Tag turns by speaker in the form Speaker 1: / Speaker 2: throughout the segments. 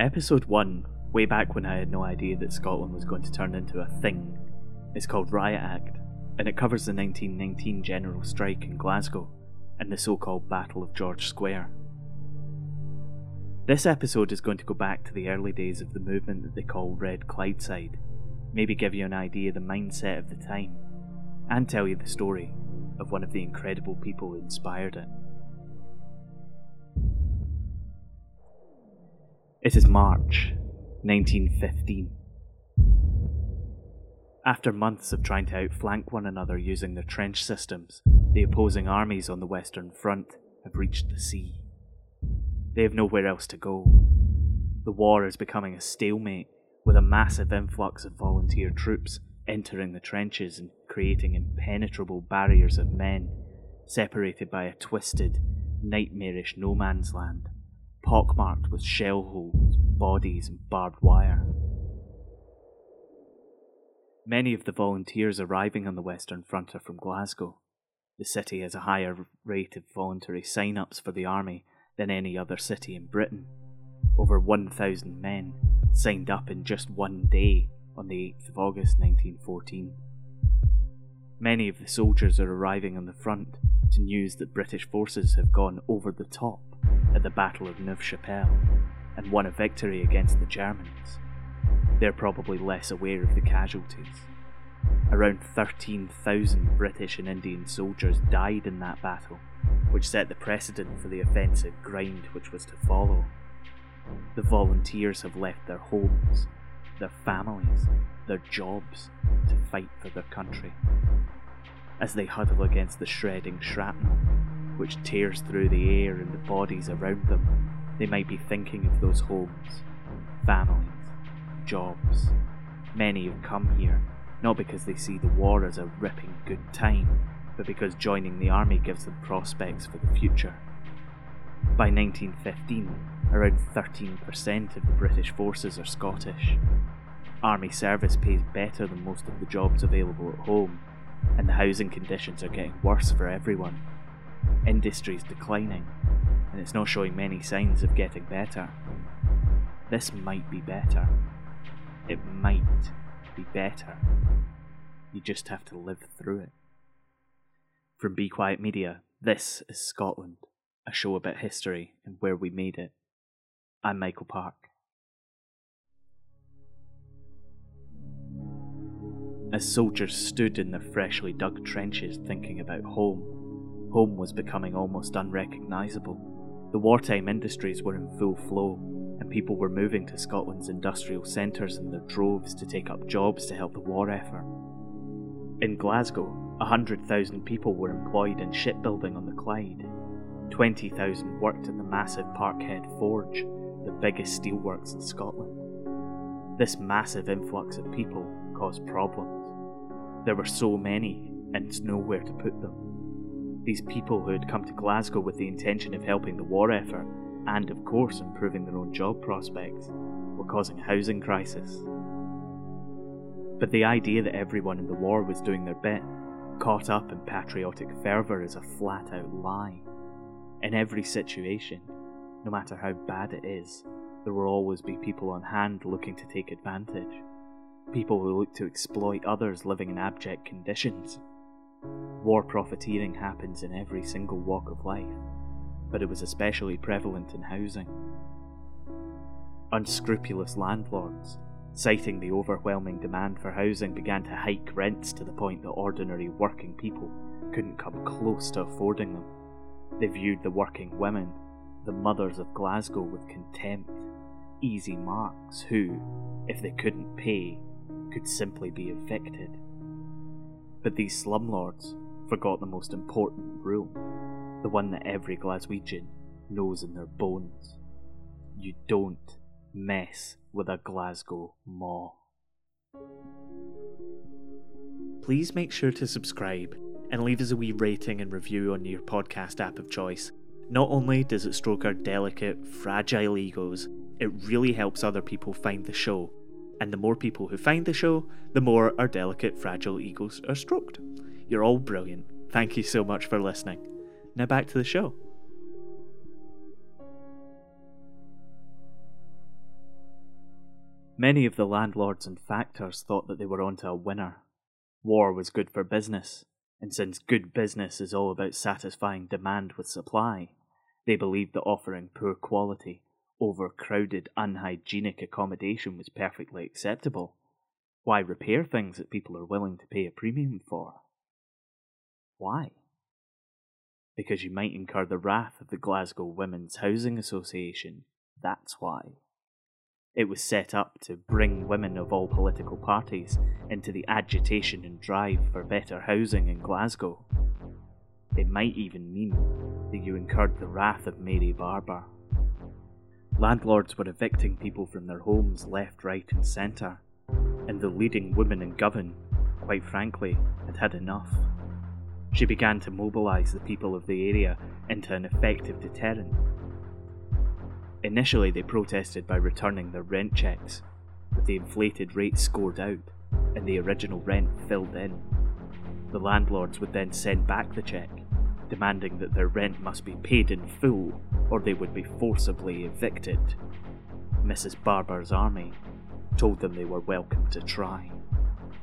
Speaker 1: Episode 1, way back when I had no idea that Scotland was going to turn into a thing, is called Riot Act, and it covers the 1919 general strike in Glasgow and the so called Battle of George Square. This episode is going to go back to the early days of the movement that they call Red Clydeside, maybe give you an idea of the mindset of the time, and tell you the story of one of the incredible people who inspired it. It is March 1915. After months of trying to outflank one another using their trench systems, the opposing armies on the Western Front have reached the sea. They have nowhere else to go. The war is becoming a stalemate, with a massive influx of volunteer troops entering the trenches and creating impenetrable barriers of men, separated by a twisted, nightmarish no man's land pockmarked with shell holes, bodies, and barbed wire. Many of the volunteers arriving on the Western Front are from Glasgow. The city has a higher rate of voluntary sign ups for the army than any other city in Britain. Over 1,000 men signed up in just one day on the 8th of August 1914. Many of the soldiers are arriving on the front to news that British forces have gone over the top at the Battle of Neuve Chapelle and won a victory against the Germans. They're probably less aware of the casualties. Around 13,000 British and Indian soldiers died in that battle, which set the precedent for the offensive grind which was to follow. The volunteers have left their homes, their families, their jobs to fight for their country. As they huddle against the shredding shrapnel, which tears through the air and the bodies around them, they might be thinking of those homes, families, jobs. Many have come here, not because they see the war as a ripping good time, but because joining the army gives them prospects for the future. By 1915, around 13% of the British forces are Scottish. Army service pays better than most of the jobs available at home, and the housing conditions are getting worse for everyone industry's declining, and it's not showing many signs of getting better. This might be better. It might be better. You just have to live through it. From Be Quiet Media, this is Scotland, a show about history and where we made it. I'm Michael Park. As soldiers stood in their freshly dug trenches thinking about home, home was becoming almost unrecognisable. The wartime industries were in full flow, and people were moving to Scotland's industrial centres in their droves to take up jobs to help the war effort. In Glasgow, 100,000 people were employed in shipbuilding on the Clyde. 20,000 worked in the massive Parkhead Forge, the biggest steelworks in Scotland. This massive influx of people caused problems. There were so many, and nowhere to put them. These people who had come to Glasgow with the intention of helping the war effort, and of course improving their own job prospects, were causing a housing crisis. But the idea that everyone in the war was doing their bit, caught up in patriotic fervour, is a flat out lie. In every situation, no matter how bad it is, there will always be people on hand looking to take advantage. People who look to exploit others living in abject conditions War profiteering happens in every single walk of life, but it was especially prevalent in housing. Unscrupulous landlords, citing the overwhelming demand for housing, began to hike rents to the point that ordinary working people couldn't come close to affording them. They viewed the working women, the mothers of Glasgow, with contempt, easy marks who, if they couldn't pay, could simply be evicted. But these slumlords forgot the most important rule, the one that every Glaswegian knows in their bones. You don't mess with a Glasgow maw. Please make sure to subscribe and leave us a wee rating and review on your podcast app of choice. Not only does it stroke our delicate, fragile egos, it really helps other people find the show and the more people who find the show, the more our delicate, fragile egos are stroked. You're all brilliant. Thank you so much for listening. Now back to the show. Many of the landlords and factors thought that they were onto a winner. War was good for business, and since good business is all about satisfying demand with supply, they believed that offering poor quality, overcrowded, unhygienic accommodation was perfectly acceptable. Why repair things that people are willing to pay a premium for? Why? Because you might incur the wrath of the Glasgow Women's Housing Association. That's why. It was set up to bring women of all political parties into the agitation and drive for better housing in Glasgow. It might even mean that you incurred the wrath of Mary Barbour. Landlords were evicting people from their homes left, right, and centre, and the leading woman in Govan, quite frankly, had had enough. She began to mobilise the people of the area into an effective deterrent Initially, they protested by returning their rent checks, with the inflated rates scored out and the original rent filled in. The landlords would then send back the check, demanding that their rent must be paid in full or they would be forcibly evicted. Mrs. Barbour's army told them they were welcome to try.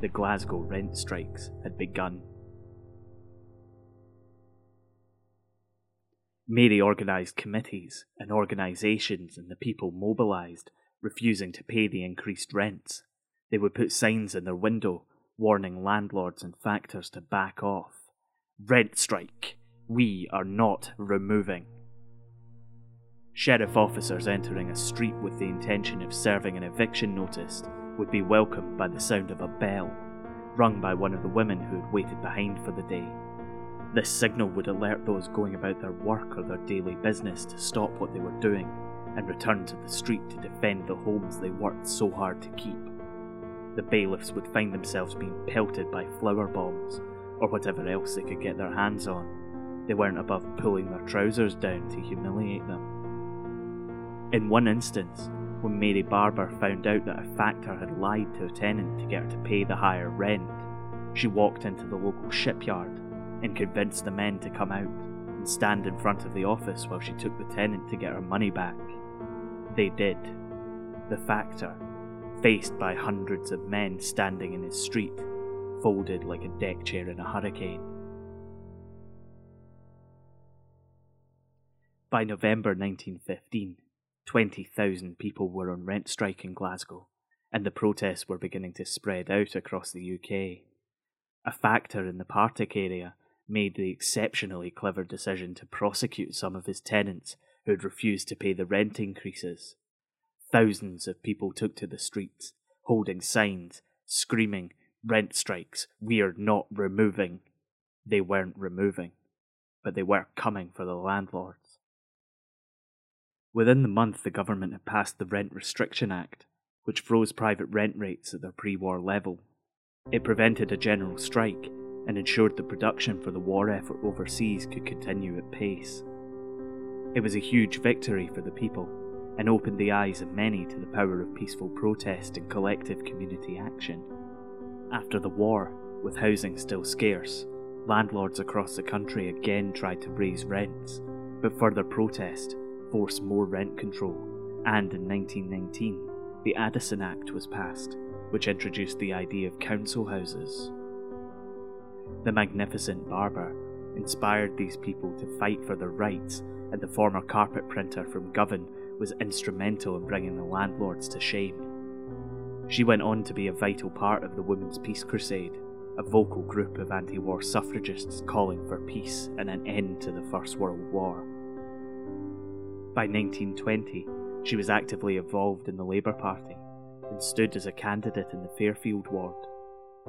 Speaker 1: The Glasgow rent strikes had begun. Mary organised committees and organisations, and the people mobilised, refusing to pay the increased rents. They would put signs in their window warning landlords and factors to back off. Rent strike! We are not removing. Sheriff officers entering a street with the intention of serving an eviction notice would be welcomed by the sound of a bell, rung by one of the women who had waited behind for the day. This signal would alert those going about their work or their daily business to stop what they were doing and return to the street to defend the homes they worked so hard to keep. The bailiffs would find themselves being pelted by flour bombs or whatever else they could get their hands on. They weren't above pulling their trousers down to humiliate them. In one instance, when Mary Barbour found out that a factor had lied to a tenant to get her to pay the higher rent, she walked into the local shipyard and convinced the men to come out and stand in front of the office while she took the tenant to get her money back. They did. The factor, faced by hundreds of men standing in his street, folded like a deck chair in a hurricane. By November 1915, 20,000 people were on rent strike in Glasgow, and the protests were beginning to spread out across the UK. A factor in the Partick area made the exceptionally clever decision to prosecute some of his tenants who had refused to pay the rent increases. Thousands of people took to the streets, holding signs, screaming, Rent strikes, we're not removing. They weren't removing, but they were coming for the landlords. Within the month, the government had passed the Rent Restriction Act, which froze private rent rates at their pre war level. It prevented a general strike and ensured the production for the war effort overseas could continue at pace. It was a huge victory for the people and opened the eyes of many to the power of peaceful protest and collective community action. After the war, with housing still scarce, landlords across the country again tried to raise rents, but further protest forced more rent control, and in 1919, the Addison Act was passed, which introduced the idea of council houses. The magnificent Barbour inspired these people to fight for their rights, and the former carpet printer from Govan was instrumental in bringing the landlords to shame. She went on to be a vital part of the Women's Peace Crusade, a vocal group of anti war suffragists calling for peace and an end to the First World War. By 1920, she was actively involved in the Labour Party and stood as a candidate in the Fairfield ward.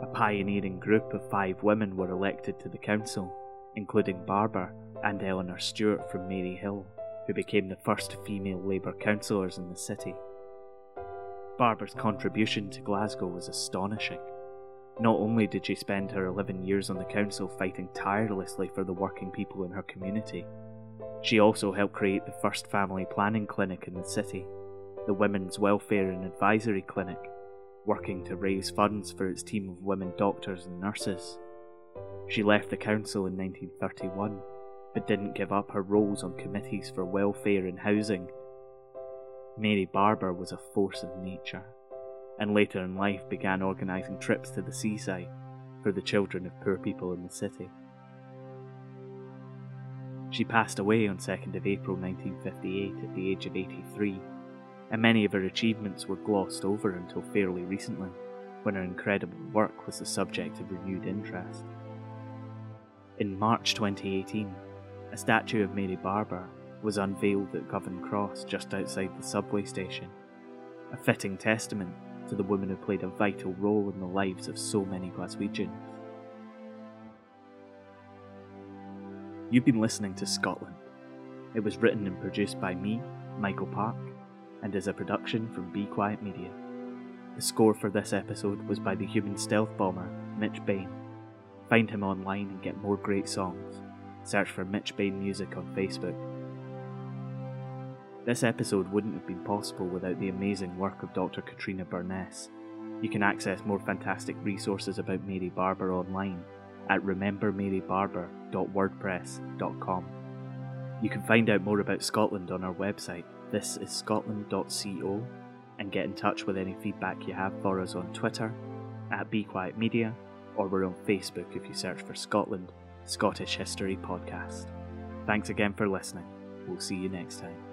Speaker 1: A pioneering group of five women were elected to the council, including Barbour and Eleanor Stewart from Maryhill, who became the first female Labour councillors in the city. Barbour's contribution to Glasgow was astonishing. Not only did she spend her 11 years on the council fighting tirelessly for the working people in her community, she also helped create the first family planning clinic in the city, the Women's Welfare and Advisory Clinic, working to raise funds for its team of women doctors and nurses. She left the council in 1931, but didn't give up her roles on committees for welfare and housing. Mary Barbour was a force of nature, and later in life began organising trips to the seaside for the children of poor people in the city. She passed away on 2nd of April 1958 at the age of 83, and many of her achievements were glossed over until fairly recently, when her incredible work was the subject of renewed interest. In March 2018, a statue of Mary Barbour was unveiled at Govan Cross just outside the subway station, a fitting testament to the woman who played a vital role in the lives of so many Glaswegians. You've been listening to Scotland. It was written and produced by me, Michael Park, and is a production from Be Quiet Media. The score for this episode was by the human stealth bomber, Mitch Bain. Find him online and get more great songs. Search for Mitch Bain Music on Facebook. This episode wouldn't have been possible without the amazing work of Dr. Catriona Burness. You can access more fantastic resources about Mary Barbour online at remembermarybarbour.wordpress.com. You can find out more about Scotland on our website, thisisscotland.co, and get in touch with any feedback you have for us on Twitter, at Be Quiet Media, or we're on Facebook if you search for Scotland Scottish History Podcast. Thanks again for listening. We'll see you next time.